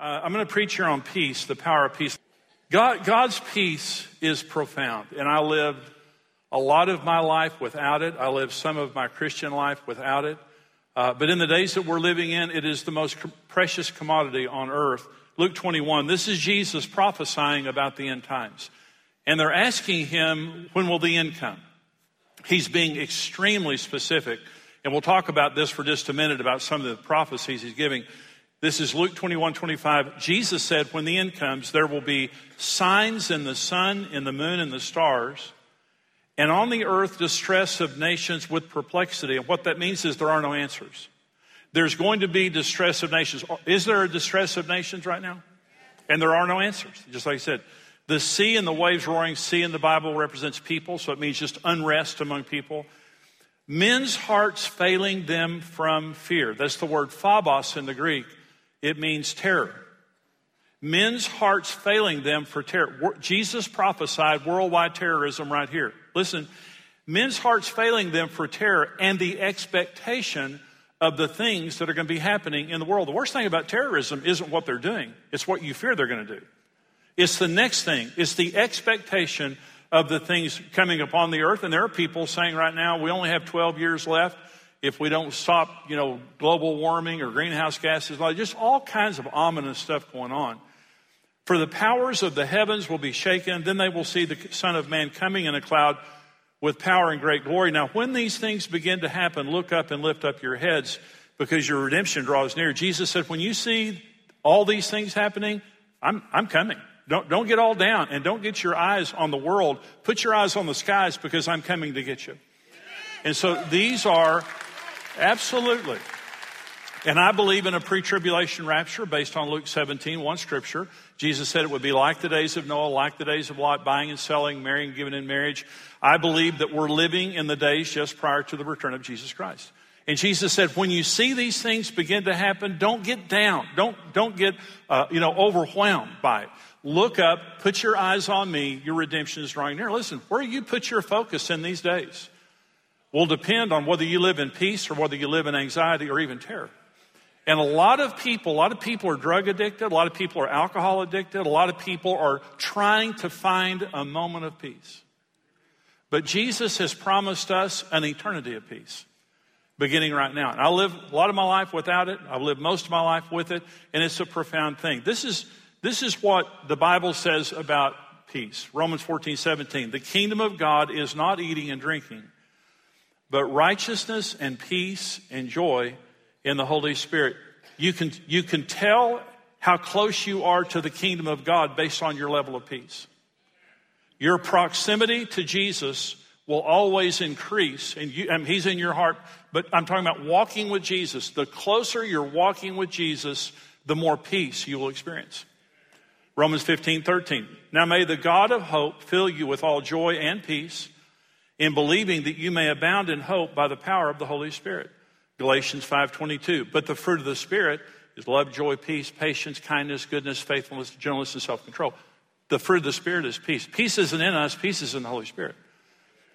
Uh, I'm going to preach here on peace, the power of peace. God, God's peace is profound, and I lived a lot of my life without it. I lived some of my Christian life without it. Uh, but in the days that we're living in, it is the most precious commodity on earth. Luke 21, this is Jesus prophesying about the end times. And they're asking him, when will the end come? He's being extremely specific. And we'll talk about this for just a minute about some of the prophecies he's giving. This is Luke 21, 25. Jesus said, when the end comes, there will be signs in the sun, in the moon, and the stars, and on the earth, distress of nations with perplexity. And what that means is there are no answers. There's going to be distress of nations. Is there a distress of nations right now? And there are no answers, just like I said. The sea and the waves roaring, sea in the Bible represents people, so it means just unrest among people. Men's hearts failing them from fear. That's the word phobos in the Greek. It means terror. Men's hearts failing them for terror. Jesus prophesied worldwide terrorism right here. Listen, men's hearts failing them for terror and the expectation of the things that are going to be happening in the world. The worst thing about terrorism isn't what they're doing, it's what you fear they're going to do. It's the next thing. It's the expectation of the things coming upon the earth. And there are people saying right now, we only have 12 years left. If we don't stop, you know, global warming or greenhouse gases, just all kinds of ominous stuff going on. For the powers of the heavens will be shaken. Then they will see the Son of Man coming in a cloud with power and great glory. Now, when these things begin to happen, look up and lift up your heads because your redemption draws near. Jesus said, when you see all these things happening, I'm, I'm coming. Don't, don't get all down and don't get your eyes on the world. Put your eyes on the skies because I'm coming to get you. And so these are absolutely. And I believe in a pre tribulation rapture based on Luke 17, one scripture. Jesus said it would be like the days of Noah, like the days of Lot, buying and selling, marrying, giving in marriage. I believe that we're living in the days just prior to the return of Jesus Christ. And Jesus said, when you see these things begin to happen, don't get down. Don't, don't get, uh, you know, overwhelmed by it. Look up, put your eyes on me. Your redemption is drawing near. Listen, where you put your focus in these days will depend on whether you live in peace or whether you live in anxiety or even terror. And a lot of people, a lot of people are drug addicted, a lot of people are alcohol addicted, a lot of people are trying to find a moment of peace. But Jesus has promised us an eternity of peace beginning right now. And I live a lot of my life without it. I've lived most of my life with it, and it's a profound thing. This is this is what the Bible says about peace. Romans 14, 17. The kingdom of God is not eating and drinking, but righteousness and peace and joy in the Holy Spirit. You can, you can tell how close you are to the kingdom of God based on your level of peace. Your proximity to Jesus will always increase, and, you, and He's in your heart. But I'm talking about walking with Jesus. The closer you're walking with Jesus, the more peace you will experience. Romans 15, 13. Now may the God of hope fill you with all joy and peace in believing that you may abound in hope by the power of the Holy Spirit. Galatians 5:22. But the fruit of the Spirit is love, joy, peace, patience, kindness, goodness, faithfulness, gentleness, and self-control. The fruit of the Spirit is peace. Peace isn't in us, peace is in the Holy Spirit.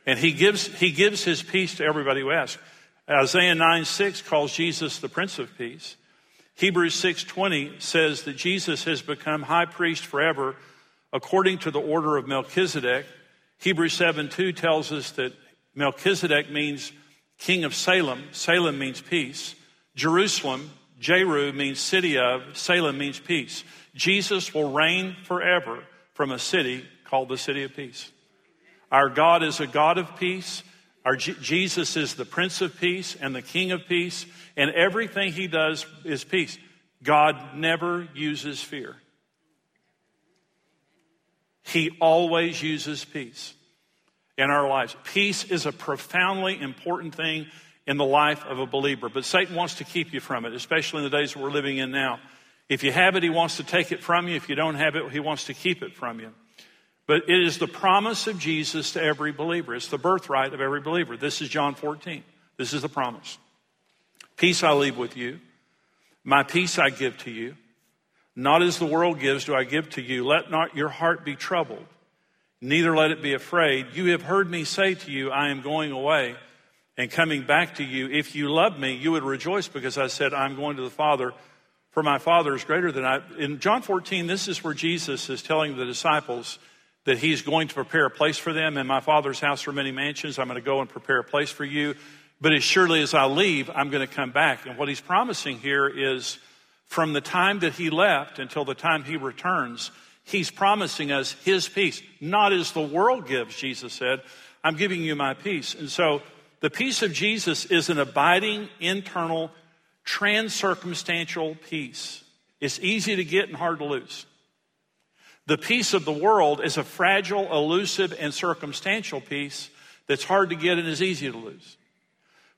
And he gives, he gives his peace to everybody who asks. Isaiah 9, 6 calls Jesus the Prince of Peace. Hebrews 6:20 says that Jesus has become high priest forever according to the order of Melchizedek. Hebrews 7:2 tells us that Melchizedek means king of Salem. Salem means peace. Jerusalem, Jeru means city of, Salem means peace. Jesus will reign forever from a city called the city of peace. Our God is a God of peace. Our G- Jesus is the Prince of Peace and the King of Peace, and everything he does is peace. God never uses fear. He always uses peace in our lives. Peace is a profoundly important thing in the life of a believer, but Satan wants to keep you from it, especially in the days that we're living in now. If you have it, he wants to take it from you. If you don't have it, he wants to keep it from you. But it is the promise of Jesus to every believer. It's the birthright of every believer. This is John 14. This is the promise. Peace I leave with you. My peace I give to you. Not as the world gives do I give to you. Let not your heart be troubled. Neither let it be afraid. You have heard me say to you, I am going away and coming back to you. If you love me, you would rejoice because I said, I'm going to the Father for my Father is greater than I. In John 14, this is where Jesus is telling the disciples that he's going to prepare a place for them. In my Father's house are many mansions. I'm going to go and prepare a place for you. But as surely as I leave, I'm going to come back. And what he's promising here is from the time that he left until the time he returns, he's promising us his peace. Not as the world gives, Jesus said, I'm giving you my peace. And so the peace of Jesus is an abiding, internal, trans-circumstantial peace. It's easy to get and hard to lose. The peace of the world is a fragile, elusive, and circumstantial peace that's hard to get and is easy to lose.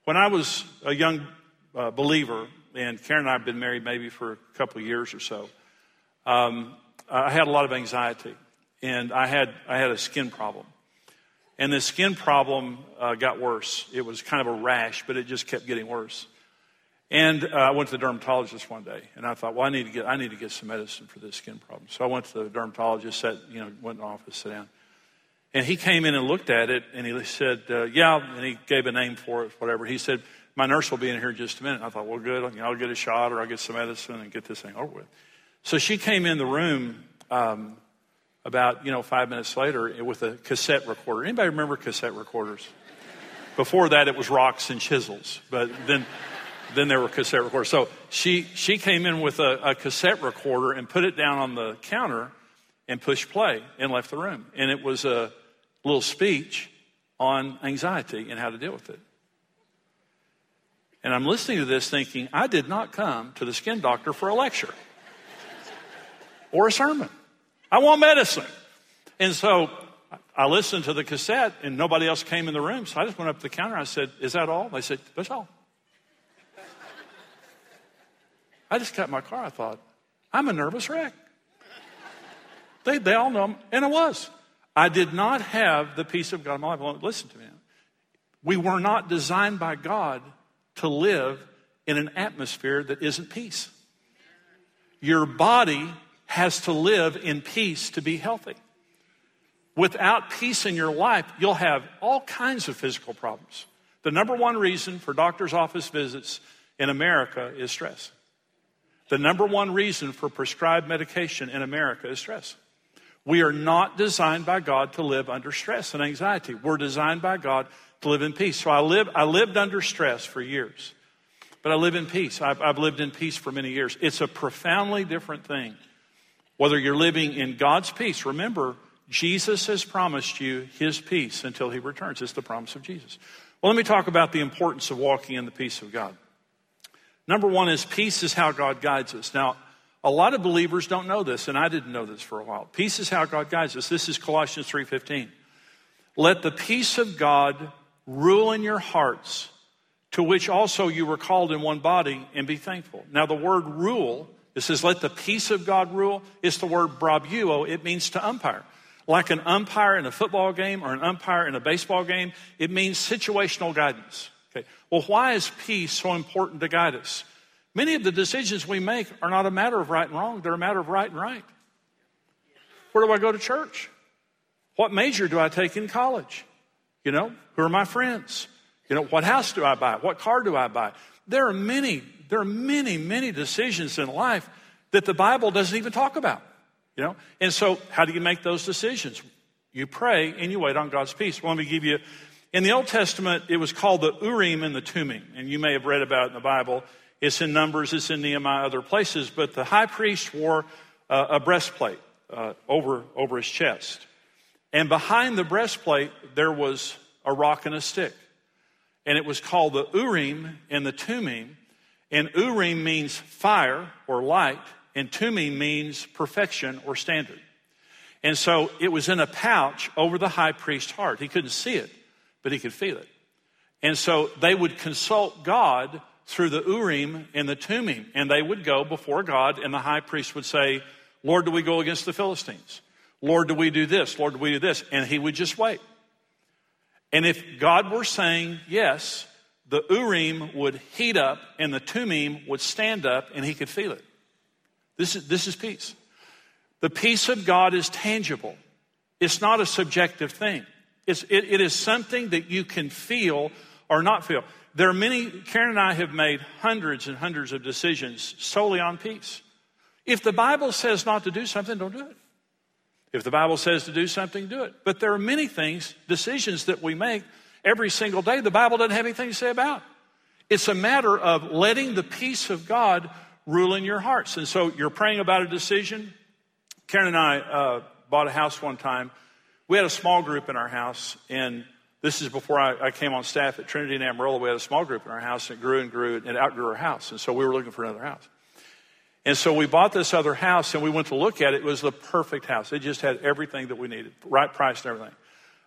When I was a young uh, believer, and Karen and I have been married maybe for a couple of years or so, um, I had a lot of anxiety, and I had I had a skin problem, and the skin problem uh, got worse. It was kind of a rash, but it just kept getting worse. And uh, I went to the dermatologist one day, and I thought, well, I need to get I need to get some medicine for this skin problem. So I went to the dermatologist, sat, you know, went in the office, sat down, and he came in and looked at it, and he said, uh, yeah, and he gave a name for it, whatever. He said, my nurse will be in here in just a minute. I thought, well, good, I'll get a shot or I'll get some medicine and get this thing over with. So she came in the room um, about, you know, five minutes later with a cassette recorder. Anybody remember cassette recorders? Before that, it was rocks and chisels, but then then there were cassette recorders. So she, she came in with a, a, cassette recorder and put it down on the counter and pushed play and left the room. And it was a little speech on anxiety and how to deal with it. And I'm listening to this thinking, I did not come to the skin doctor for a lecture or a sermon. I want medicine. And so I listened to the cassette and nobody else came in the room. So I just went up to the counter. I said, Is that all? They said, That's all. I just got my car. I thought, I'm a nervous wreck. They, they all know, and I was. I did not have the peace of God in my life. Listen to me. We were not designed by God to live in an atmosphere that isn't peace. Your body has to live in peace to be healthy. Without peace in your life, you'll have all kinds of physical problems. The number one reason for doctor's office visits in America is stress. The number one reason for prescribed medication in America is stress. We are not designed by God to live under stress and anxiety. We're designed by God to live in peace. So I, live, I lived under stress for years, but I live in peace. I've, I've lived in peace for many years. It's a profoundly different thing. Whether you're living in God's peace, remember, Jesus has promised you his peace until he returns. It's the promise of Jesus. Well, let me talk about the importance of walking in the peace of God. Number one is peace is how God guides us. Now, a lot of believers don't know this, and I didn't know this for a while. Peace is how God guides us. This is Colossians 3:15. Let the peace of God rule in your hearts, to which also you were called in one body, and be thankful. Now, the word rule, it says, let the peace of God rule. It's the word brabeuo. It means to umpire. Like an umpire in a football game or an umpire in a baseball game, it means situational guidance. Okay. Well, why is peace so important to guide us? Many of the decisions we make are not a matter of right and wrong, they're a matter of right and right. Where do I go to church? What major do I take in college? You know, who are my friends? You know, what house do I buy? What car do I buy? There are many, there are many, many decisions in life that the Bible doesn't even talk about. You know? And so how do you make those decisions? You pray and you wait on God's peace. Well, let me give you in the Old Testament, it was called the Urim and the Thummim, and you may have read about it in the Bible. It's in Numbers, it's in Nehemiah, other places. But the high priest wore uh, a breastplate uh, over over his chest, and behind the breastplate there was a rock and a stick, and it was called the Urim and the Thummim. And Urim means fire or light, and Thummim means perfection or standard. And so it was in a pouch over the high priest's heart. He couldn't see it but he could feel it. And so they would consult God through the Urim and the Thummim, and they would go before God, and the high priest would say, Lord, do we go against the Philistines? Lord, do we do this? Lord, do we do this? And he would just wait. And if God were saying yes, the Urim would heat up and the Thummim would stand up and he could feel it. This is, this is peace. The peace of God is tangible. It's not a subjective thing. It's, it, it is something that you can feel or not feel. there are many, Karen and I have made hundreds and hundreds of decisions solely on peace. If the Bible says not to do something, don't do it. If the Bible says to do something, do it. But there are many things, decisions that we make every single day, the Bible doesn't have anything to say about. It's a matter of letting the peace of God rule in your hearts. And so you're praying about a decision. Karen and I uh, bought a house one time. We had a small group in our house, and this is before I, I, came on staff at Trinity in Amarillo. We had a small group in our house, and it grew and grew, and it outgrew our house. And so we were looking for another house. And so we bought this other house, and we went to look at it. It was the perfect house. It just had everything that we needed, right price and everything.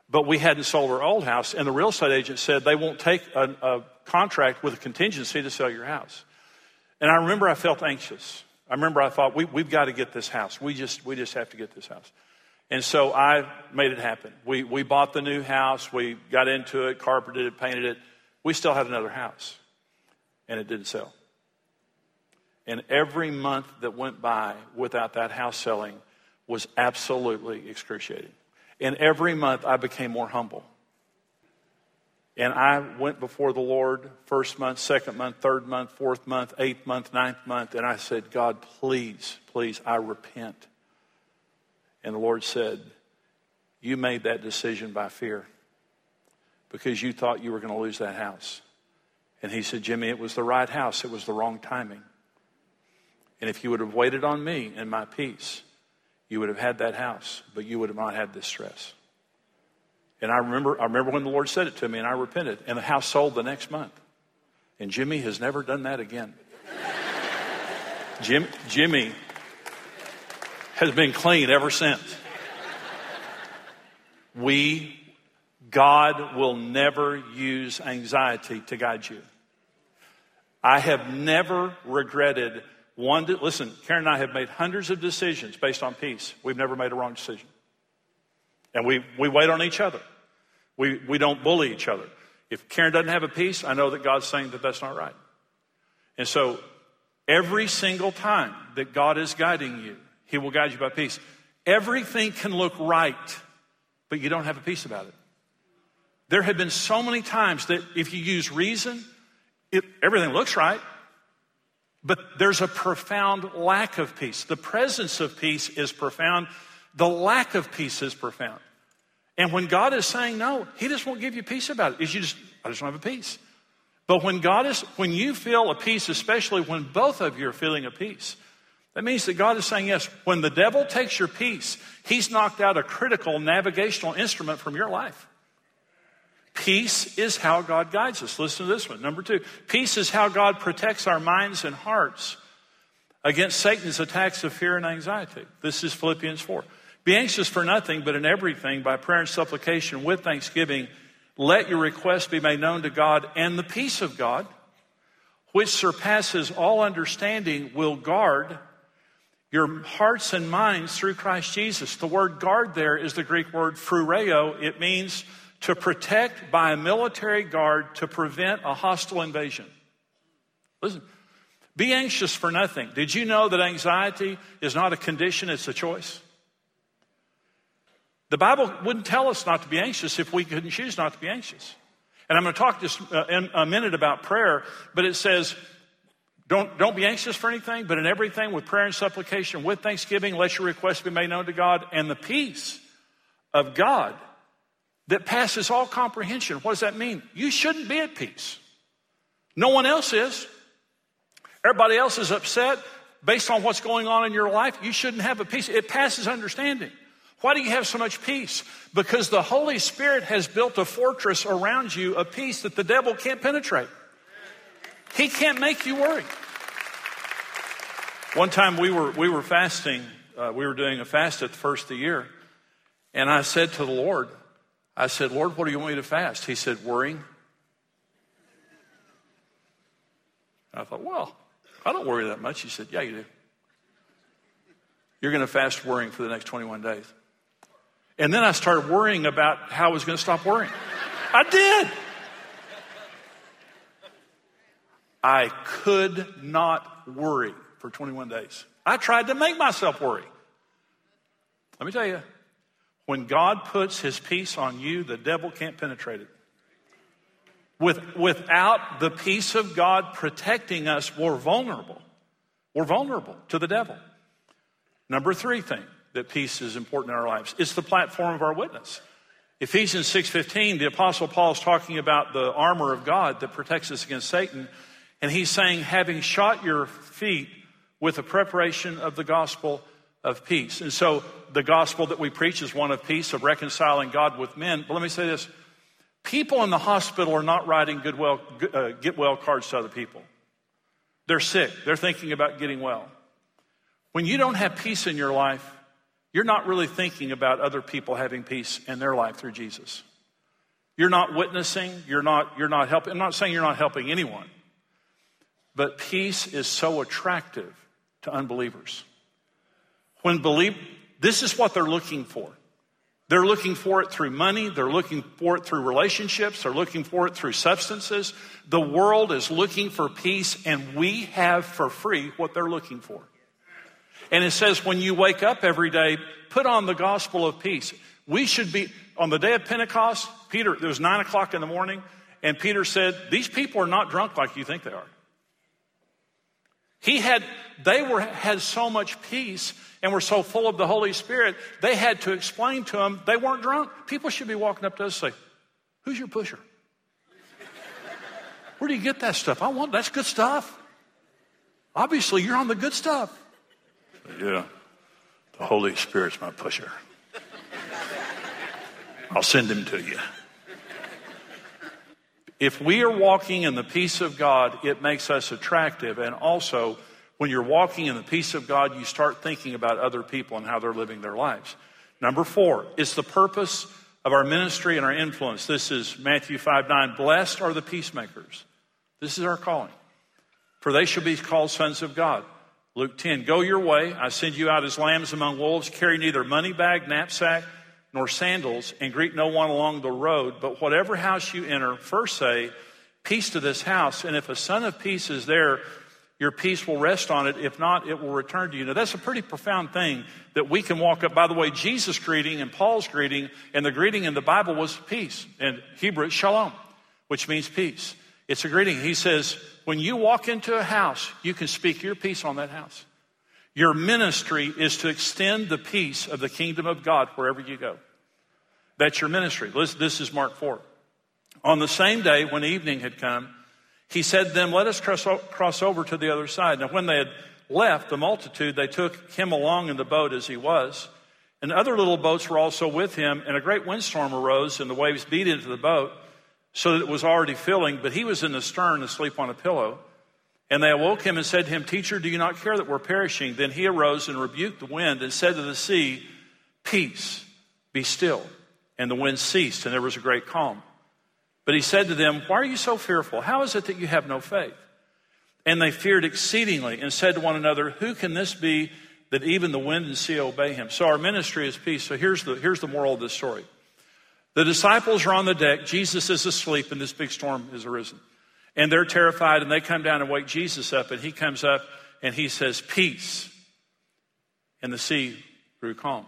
But we hadn't sold our old house, and the real estate agent said they won't take a, a contract with a contingency to sell your house. And I remember I felt anxious. I remember I thought, we, we've got to get this house. We just, we just have to get this house. And so I made it happen. We, we bought the new house. We got into it, carpeted it, painted it. We still had another house, and it didn't sell. And every month that went by without that house selling was absolutely excruciating. And every month I became more humble. And I went before the Lord first month, second month, third month, fourth month, eighth month, ninth month, and I said, God, please, please, I repent. And the Lord said, You made that decision by fear because you thought you were going to lose that house. And he said, Jimmy, it was the right house, it was the wrong timing. And if you would have waited on me and my peace, you would have had that house, but you would have not had this stress. And I remember, I remember when the Lord said it to me, and I repented, and the house sold the next month. And Jimmy has never done that again. Jim, Jimmy has been clean ever since. We, God will never use anxiety to guide you. I have never regretted one. Listen, Karen and I have made hundreds of decisions based on peace. We've never made a wrong decision. And we, we wait on each other. We, we don't bully each other. If Karen doesn't have a peace, I know that God's saying that that's not right. And so every single time that God is guiding you, He will guide you by peace. Everything can look right, but you don't have a peace about it. There have been so many times that if you use reason, it, everything looks right, but there's a profound lack of peace. The presence of peace is profound. The lack of peace is profound. And when God is saying no, He just won't give you peace about it. Is you just, I just don't have a peace. But when God is, when you feel a peace, especially when both of you are feeling a peace, that means that God is saying yes. When the devil takes your peace, He's knocked out a critical navigational instrument from your life. Peace is how God guides us. Listen to this one. Number two, peace is how God protects our minds and hearts against Satan's attacks of fear and anxiety. This is Philippians 4. Be anxious for nothing, but in everything, by prayer and supplication with thanksgiving, let your requests be made known to God, and the peace of God, which surpasses all understanding, will guard your hearts and minds through Christ Jesus. The word guard there is the Greek word phroureo. It means to protect by a military guard to prevent a hostile invasion. Listen, be anxious for nothing. Did you know that anxiety is not a condition, it's a choice? The Bible wouldn't tell us not to be anxious if we couldn't choose not to be anxious. And I'm going to talk just uh, in a minute about prayer, but it says, don't, don't be anxious for anything, but in everything with prayer and supplication, with thanksgiving, let your requests be made known to God, and the peace of God that passes all comprehension. What does that mean? You shouldn't be at peace. No one else is. Everybody else is upset based on what's going on in your life. You shouldn't have a peace. It passes understanding. Why do you have so much peace? Because the Holy Spirit has built a fortress around you, a peace that the devil can't penetrate. He can't make you worry. One time we were, we were fasting, uh, we were doing a fast at the first of the year, and I said to the Lord, I said, Lord, what do you want me to fast? He said, worrying. I thought, well, I don't worry that much. He said, yeah, you do. You're going to fast worrying for the next 21 days. And then I started worrying about how I was going to stop worrying. I did. I could not worry for 21 days. I tried to make myself worry. Let me tell you, when God puts his peace on you, the devil can't penetrate it. With, without the peace of God protecting us, we're vulnerable. We're vulnerable to the devil. Number three thing that peace is important in our lives. It's the platform of our witness. Ephesians 6:15, the apostle Paul is talking about the armor of God that protects us against Satan, and he's saying having shot your feet with the preparation of the gospel of peace. And so the gospel that we preach is one of peace, of reconciling God with men. But let me say this. People in the hospital are not writing good well, uh, get well cards to other people. They're sick. They're thinking about getting well. When you don't have peace in your life, you're not really thinking about other people having peace in their life through Jesus. You're not witnessing, you're not, you're not helping. I'm not saying you're not helping anyone, but peace is so attractive to unbelievers. When believe, this is what they're looking for. They're looking for it through money. They're looking for it through relationships. They're looking for it through substances. The world is looking for peace, and we have for free what they're looking for. And it says, when you wake up every day, put on the gospel of peace. We should be, on the day of Pentecost, Peter, it was nine o'clock in the morning, and Peter said, These people are not drunk like you think they are. He had, they were, had so much peace and we were so full of the Holy Spirit, they had to explain to them they weren't drunk. People should be walking up to us and say, Who's your pusher? Where do you get that stuff? I want that's good stuff. Obviously, you're on the good stuff. Yeah, the Holy Spirit's my pusher. I'll send him to you. If we are walking in the peace of God, it makes us attractive. And also, when you're walking in the peace of God, you start thinking about other people and how they're living their lives. Number four, it's the purpose of our ministry and our influence. This is Matthew 5 9. Blessed are the peacemakers. This is our calling. For they shall be called sons of God. Luke 10, go your way. I send you out as lambs among wolves. Carry neither money bag, knapsack, nor sandals, and greet no one along the road. But whatever house you enter, first say, Peace to this house. And if a son of peace is there, your peace will rest on it. If not, it will return to you. Now, that's a pretty profound thing that we can walk up. By the way, Jesus' greeting and Paul's greeting, and the greeting in the Bible was peace. In Hebrew, shalom, which means peace. It's a greeting. He says, when you walk into a house, you can speak your peace on that house. Your ministry is to extend the peace of the kingdom of God wherever you go. That's your ministry. This is Mark 4. On the same day, when evening had come, he said to them, Let us cross over to the other side. Now, when they had left the multitude, they took him along in the boat as he was. And other little boats were also with him, and a great windstorm arose, and the waves beat into the boat so that it was already filling, but he was in the stern asleep on a pillow. And they awoke him and said to him, Teacher, do you not care that we're perishing? Then he arose and rebuked the wind and said to the sea, Peace, be still. And the wind ceased, and there was a great calm. But he said to them, Why are you so fearful? How is it that you have no faith? And they feared exceedingly and said to one another, Who can this be that even the wind and sea obey him? So our ministry is peace. So here's the, here's the moral of this story. The disciples are on the deck. Jesus is asleep, and this big storm has arisen. And they're terrified, and they come down and wake Jesus up, and he comes up and he says, Peace. And the sea grew calm.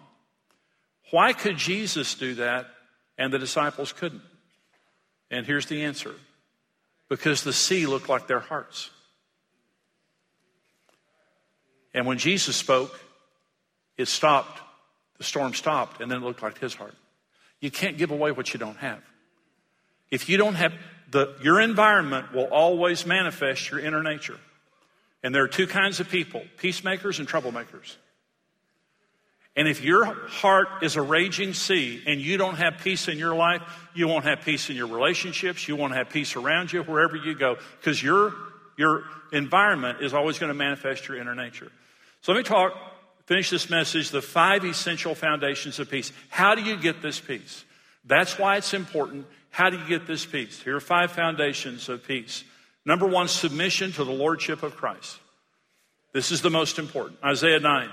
Why could Jesus do that and the disciples couldn't? And here's the answer because the sea looked like their hearts. And when Jesus spoke, it stopped, the storm stopped, and then it looked like his heart. You can't give away what you don't have. If you don't have the, your environment will always manifest your inner nature. And there are two kinds of people peacemakers and troublemakers. And if your heart is a raging sea and you don't have peace in your life, you won't have peace in your relationships, you won't have peace around you wherever you go, because your, your environment is always going to manifest your inner nature. So let me talk finish this message the five essential foundations of peace. How do you get this peace? That's why it's important. How do you get this peace? Here are five foundations of peace. Number one, submission to the Lordship of Christ. This is the most important. Isaiah 9.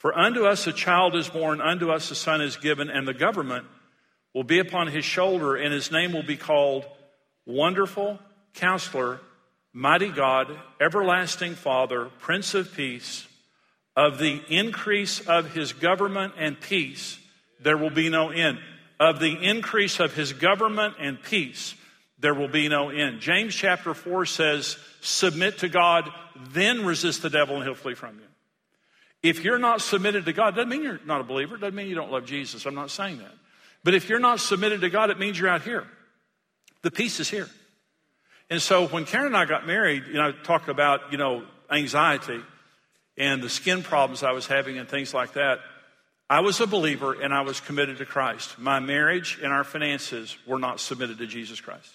For unto us a child is born, unto us a son is given, and the government will be upon his shoulder, and his name will be called Wonderful, Counselor, Mighty God, Everlasting Father, Prince of Peace. Of the increase of his government and peace, there will be no end. Of the increase of his government and peace, there will be no end. James chapter 4 says, Submit to God, then resist the devil, and he'll flee from you. If you're not submitted to God, doesn't mean you're not a believer, doesn't mean you don't love Jesus. I'm not saying that. But if you're not submitted to God, it means you're out here. The peace is here. And so when Karen and I got married, you know, talk about, you know, anxiety and the skin problems I was having and things like that. I was a believer and I was committed to Christ. My marriage and our finances were not submitted to Jesus Christ.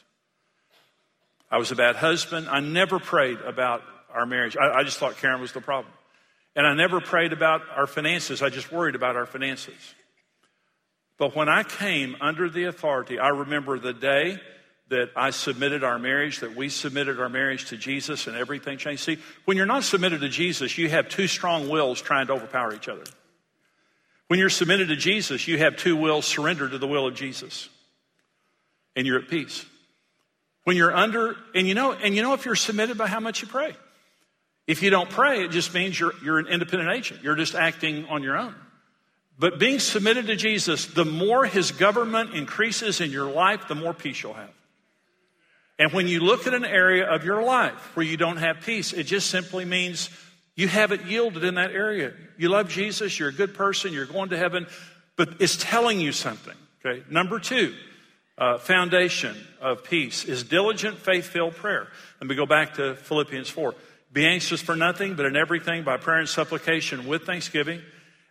I was a bad husband. I never prayed about our marriage. I, I just thought Karen was the problem. And I never prayed about our finances. I just worried about our finances. But when I came under the authority, I remember the day that I submitted our marriage, that we submitted our marriage to Jesus and everything changed. See, when you're not submitted to Jesus, you have two strong wills trying to overpower each other. When you're submitted to Jesus, you have two wills surrendered to the will of Jesus. And you're at peace. When you're under, and you know, and you know if you're submitted by how much you pray. If you don't pray, it just means you're, you're an independent agent. You're just acting on your own. But being submitted to Jesus, the more his government increases in your life, the more peace you'll have. And when you look at an area of your life where you don't have peace, it just simply means you haven't yielded in that area. You love Jesus, you're a good person, you're going to heaven, but it's telling you something. Okay. Number two, uh, foundation of peace is diligent, faith filled prayer. Let me go back to Philippians 4. Be anxious for nothing, but in everything by prayer and supplication with thanksgiving.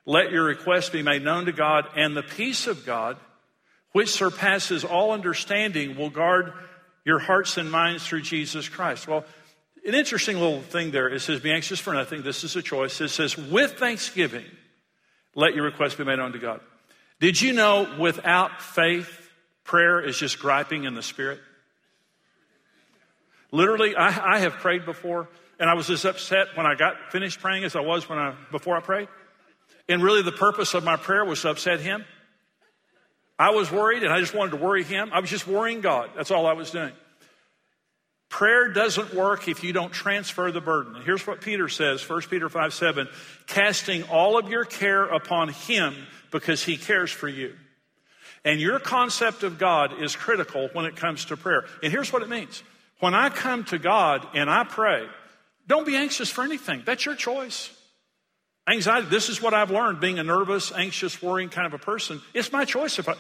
Let your requests be made known to God, and the peace of God, which surpasses all understanding, will guard your hearts and minds through Jesus Christ. Well, an interesting little thing there. It says, Be anxious for nothing. This is a choice. It says, With thanksgiving, let your requests be made known to God. Did you know without faith, prayer is just griping in the spirit? Literally, I, I have prayed before and I was as upset when I got finished praying as I was when I, before I prayed. And really the purpose of my prayer was to upset him. I was worried and I just wanted to worry him. I was just worrying God. That's all I was doing. Prayer doesn't work if you don't transfer the burden. Here's what Peter says, 1 Peter 5 7, casting all of your care upon him because he cares for you. And your concept of God is critical when it comes to prayer. And here's what it means. When I come to God and I pray, don't be anxious for anything. That's your choice. Anxiety, this is what I've learned being a nervous, anxious, worrying kind of a person. It's my choice if I.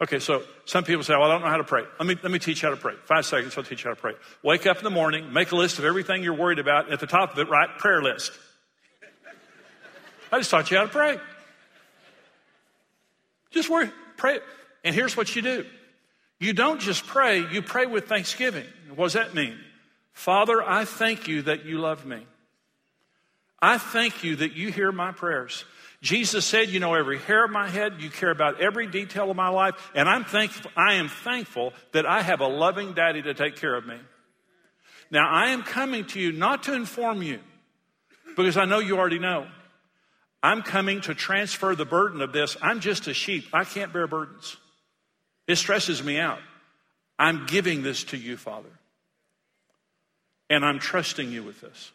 Okay, so some people say, well, I don't know how to pray. Let me, let me teach you how to pray. Five seconds, I'll teach you how to pray. Wake up in the morning, make a list of everything you're worried about. At the top of it, write prayer list. I just taught you how to pray. Just worry, pray. And here's what you do. You don't just pray, you pray with thanksgiving. What does that mean? Father, I thank you that you love me. I thank you that you hear my prayers. Jesus said, You know every hair of my head, you care about every detail of my life, and I'm thankful, I am thankful that I have a loving daddy to take care of me. Now, I am coming to you not to inform you, because I know you already know. I'm coming to transfer the burden of this. I'm just a sheep. I can't bear burdens. It stresses me out. I'm giving this to you, Father. And I'm trusting you with this.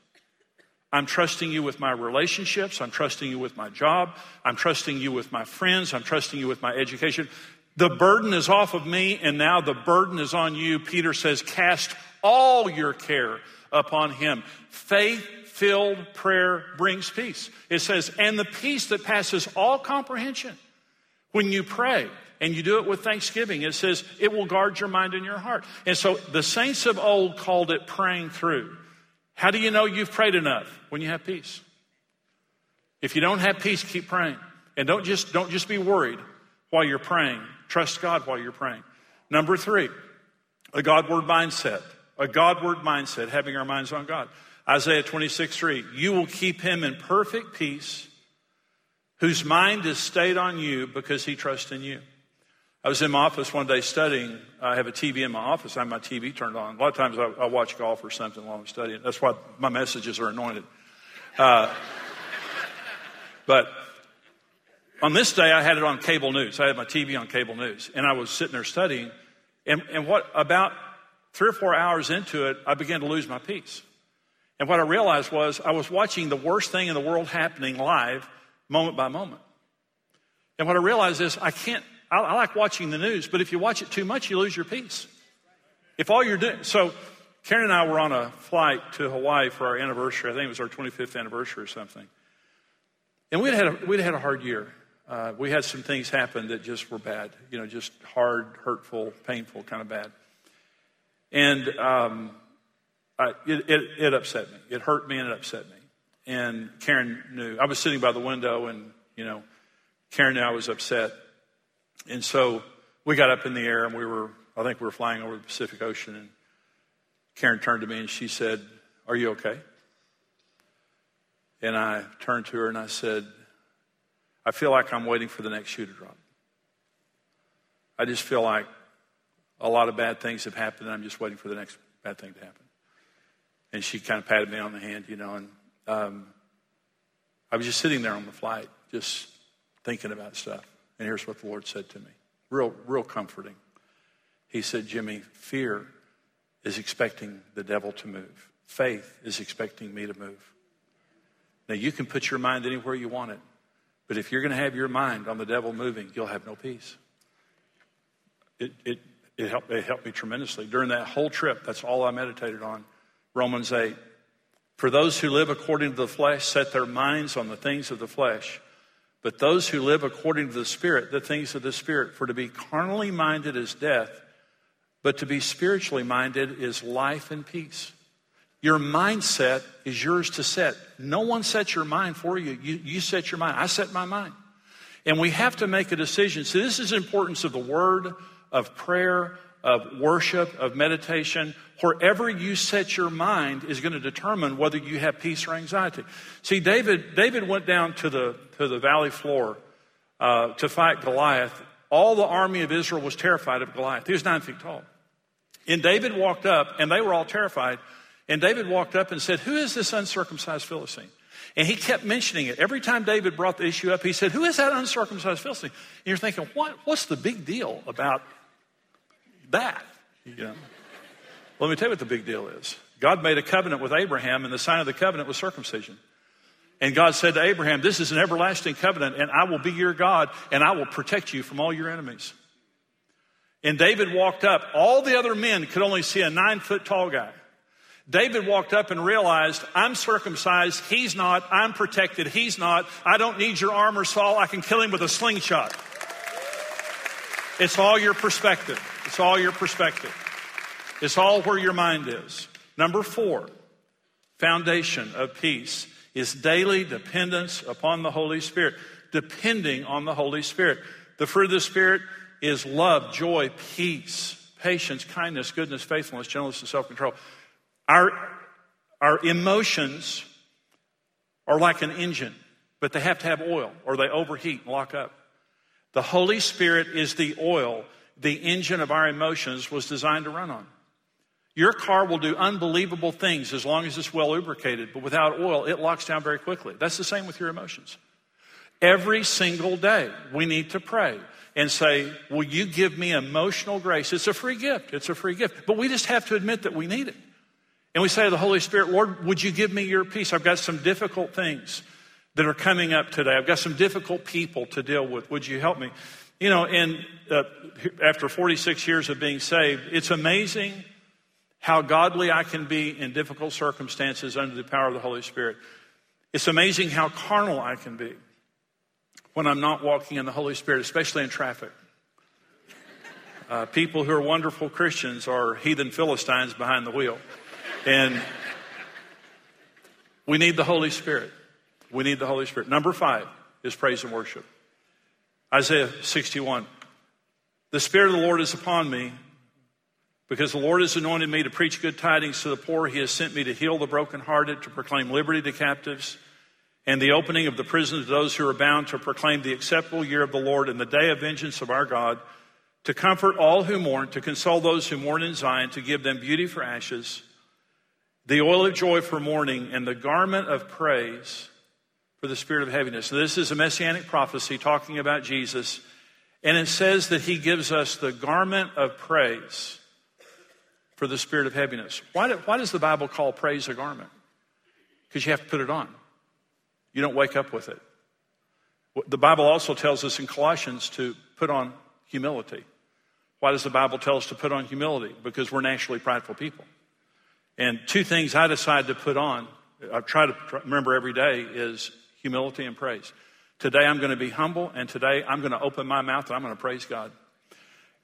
I'm trusting you with my relationships. I'm trusting you with my job. I'm trusting you with my friends. I'm trusting you with my education. The burden is off of me, and now the burden is on you. Peter says, Cast all your care upon him. Faith filled prayer brings peace. It says, And the peace that passes all comprehension. When you pray, and you do it with thanksgiving. It says it will guard your mind and your heart. And so the saints of old called it praying through. How do you know you've prayed enough? When you have peace. If you don't have peace, keep praying. And don't just, don't just be worried while you're praying. Trust God while you're praying. Number three, a Godward mindset. A Godward mindset, having our minds on God. Isaiah 26, 3. You will keep him in perfect peace, whose mind is stayed on you because he trusts in you. I was in my office one day studying. I have a TV in my office. I have my TV turned on. A lot of times I, I watch golf or something while I'm studying. That's why my messages are anointed. Uh, but on this day, I had it on cable news. I had my TV on cable news, and I was sitting there studying. And, and what about three or four hours into it, I began to lose my peace. And what I realized was I was watching the worst thing in the world happening live, moment by moment. And what I realized is I can't I, I like watching the news, but if you watch it too much, you lose your peace. If all you're doing, so Karen and I were on a flight to Hawaii for our anniversary. I think it was our 25th anniversary or something. And we'd had a, we'd had a hard year. Uh, we had some things happen that just were bad, you know, just hard, hurtful, painful, kind of bad. And um, I, it, it, it upset me. It hurt me and it upset me. And Karen knew. I was sitting by the window and, you know, Karen knew I was upset. And so we got up in the air and we were, I think we were flying over the Pacific Ocean. And Karen turned to me and she said, Are you okay? And I turned to her and I said, I feel like I'm waiting for the next shoe to drop. I just feel like a lot of bad things have happened and I'm just waiting for the next bad thing to happen. And she kind of patted me on the hand, you know, and um, I was just sitting there on the flight, just thinking about stuff. And here's what the Lord said to me real, real comforting. He said, Jimmy, fear is expecting the devil to move, faith is expecting me to move. Now, you can put your mind anywhere you want it, but if you're going to have your mind on the devil moving, you'll have no peace. It, it, it, helped, it helped me tremendously. During that whole trip, that's all I meditated on. Romans 8. For those who live according to the flesh set their minds on the things of the flesh, but those who live according to the Spirit, the things of the Spirit. For to be carnally minded is death, but to be spiritually minded is life and peace. Your mindset is yours to set. No one sets your mind for you. You, you set your mind. I set my mind. And we have to make a decision. So, this is the importance of the word, of prayer, of worship, of meditation, wherever you set your mind is going to determine whether you have peace or anxiety. See, David, David went down to the, to the valley floor uh, to fight Goliath. All the army of Israel was terrified of Goliath. He was nine feet tall. And David walked up, and they were all terrified. And David walked up and said, Who is this uncircumcised Philistine? And he kept mentioning it. Every time David brought the issue up, he said, Who is that uncircumcised Philistine? And you're thinking, what, What's the big deal about that. You know? Let me tell you what the big deal is. God made a covenant with Abraham, and the sign of the covenant was circumcision. And God said to Abraham, This is an everlasting covenant, and I will be your God, and I will protect you from all your enemies. And David walked up. All the other men could only see a nine foot tall guy. David walked up and realized, I'm circumcised, he's not, I'm protected, he's not, I don't need your armor, Saul, I can kill him with a slingshot. It's all your perspective. It's all your perspective. It's all where your mind is. Number four, foundation of peace is daily dependence upon the Holy Spirit, depending on the Holy Spirit. The fruit of the Spirit is love, joy, peace, patience, kindness, goodness, faithfulness, gentleness, and self control. Our, our emotions are like an engine, but they have to have oil or they overheat and lock up. The Holy Spirit is the oil the engine of our emotions was designed to run on. Your car will do unbelievable things as long as it's well lubricated, but without oil, it locks down very quickly. That's the same with your emotions. Every single day, we need to pray and say, Will you give me emotional grace? It's a free gift. It's a free gift. But we just have to admit that we need it. And we say to the Holy Spirit, Lord, would you give me your peace? I've got some difficult things that are coming up today. I've got some difficult people to deal with. Would you help me? You know, and uh, after 46 years of being saved, it's amazing how godly I can be in difficult circumstances under the power of the Holy Spirit. It's amazing how carnal I can be when I'm not walking in the Holy Spirit, especially in traffic. Uh, people who are wonderful Christians are heathen Philistines behind the wheel. And we need the Holy Spirit. We need the Holy Spirit. Number five is praise and worship. Isaiah 61. The Spirit of the Lord is upon me because the Lord has anointed me to preach good tidings to the poor. He has sent me to heal the brokenhearted, to proclaim liberty to captives, and the opening of the prison to those who are bound, to proclaim the acceptable year of the Lord and the day of vengeance of our God, to comfort all who mourn, to console those who mourn in Zion, to give them beauty for ashes, the oil of joy for mourning, and the garment of praise for the spirit of heaviness. this is a messianic prophecy talking about Jesus. And it says that he gives us the garment of praise for the spirit of heaviness. Why, do, why does the Bible call praise a garment? Because you have to put it on. You don't wake up with it. The Bible also tells us in Colossians to put on humility. Why does the Bible tell us to put on humility? Because we're naturally prideful people. And two things I decide to put on, I try to remember every day, is humility and praise. Today I'm going to be humble, and today I'm going to open my mouth and I'm going to praise God.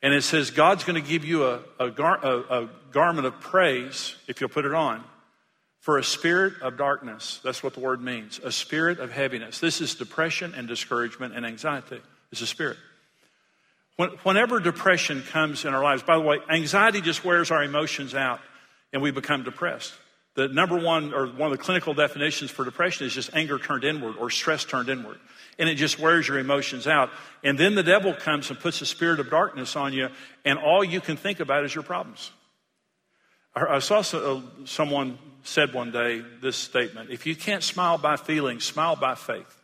And it says God's going to give you a, a, gar, a, a garment of praise if you'll put it on for a spirit of darkness. That's what the word means a spirit of heaviness. This is depression and discouragement and anxiety. It's a spirit. When, whenever depression comes in our lives, by the way, anxiety just wears our emotions out and we become depressed. The number one or one of the clinical definitions for depression is just anger turned inward or stress turned inward. And it just wears your emotions out. And then the devil comes and puts a spirit of darkness on you, and all you can think about is your problems. I saw uh, someone said one day this statement If you can't smile by feeling, smile by faith.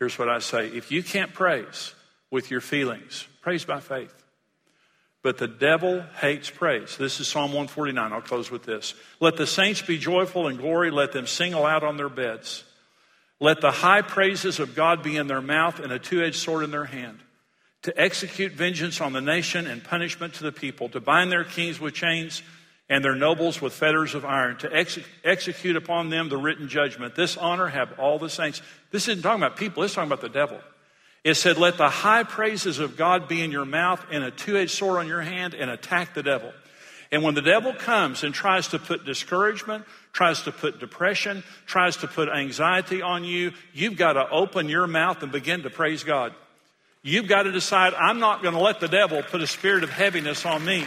Here's what I say if you can't praise with your feelings, praise by faith. But the devil hates praise. This is Psalm 149. I'll close with this. Let the saints be joyful in glory. Let them sing aloud on their beds. Let the high praises of God be in their mouth and a two edged sword in their hand, to execute vengeance on the nation and punishment to the people, to bind their kings with chains and their nobles with fetters of iron, to ex- execute upon them the written judgment. This honor have all the saints. This isn't talking about people, it's talking about the devil. It said, Let the high praises of God be in your mouth and a two edged sword on your hand and attack the devil. And when the devil comes and tries to put discouragement, tries to put depression, tries to put anxiety on you, you've got to open your mouth and begin to praise God. You've got to decide, I'm not going to let the devil put a spirit of heaviness on me.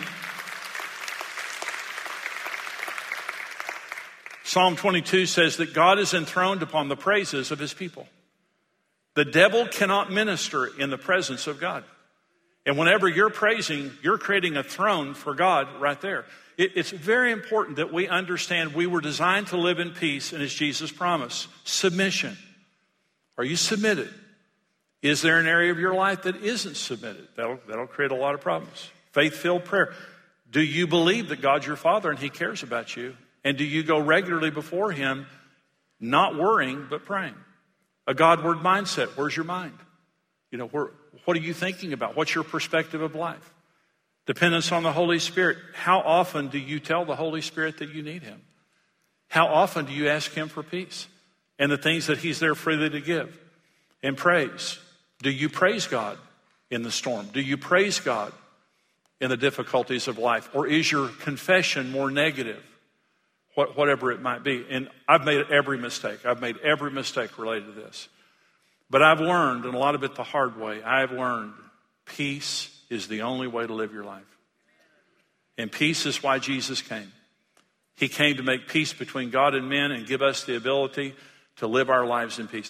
Psalm 22 says that God is enthroned upon the praises of his people. The devil cannot minister in the presence of God. And whenever you're praising, you're creating a throne for God right there. It, it's very important that we understand we were designed to live in peace, and as Jesus' promised, Submission. Are you submitted? Is there an area of your life that isn't submitted? That'll, that'll create a lot of problems. Faith filled prayer. Do you believe that God's your Father and He cares about you? And do you go regularly before Him, not worrying, but praying? A Godward mindset. Where's your mind? You know, where, what are you thinking about? What's your perspective of life? Dependence on the Holy Spirit. How often do you tell the Holy Spirit that you need Him? How often do you ask Him for peace and the things that He's there freely to give? And praise. Do you praise God in the storm? Do you praise God in the difficulties of life? Or is your confession more negative? Whatever it might be. And I've made every mistake. I've made every mistake related to this. But I've learned, and a lot of it the hard way, I've learned peace is the only way to live your life. And peace is why Jesus came. He came to make peace between God and men and give us the ability to live our lives in peace.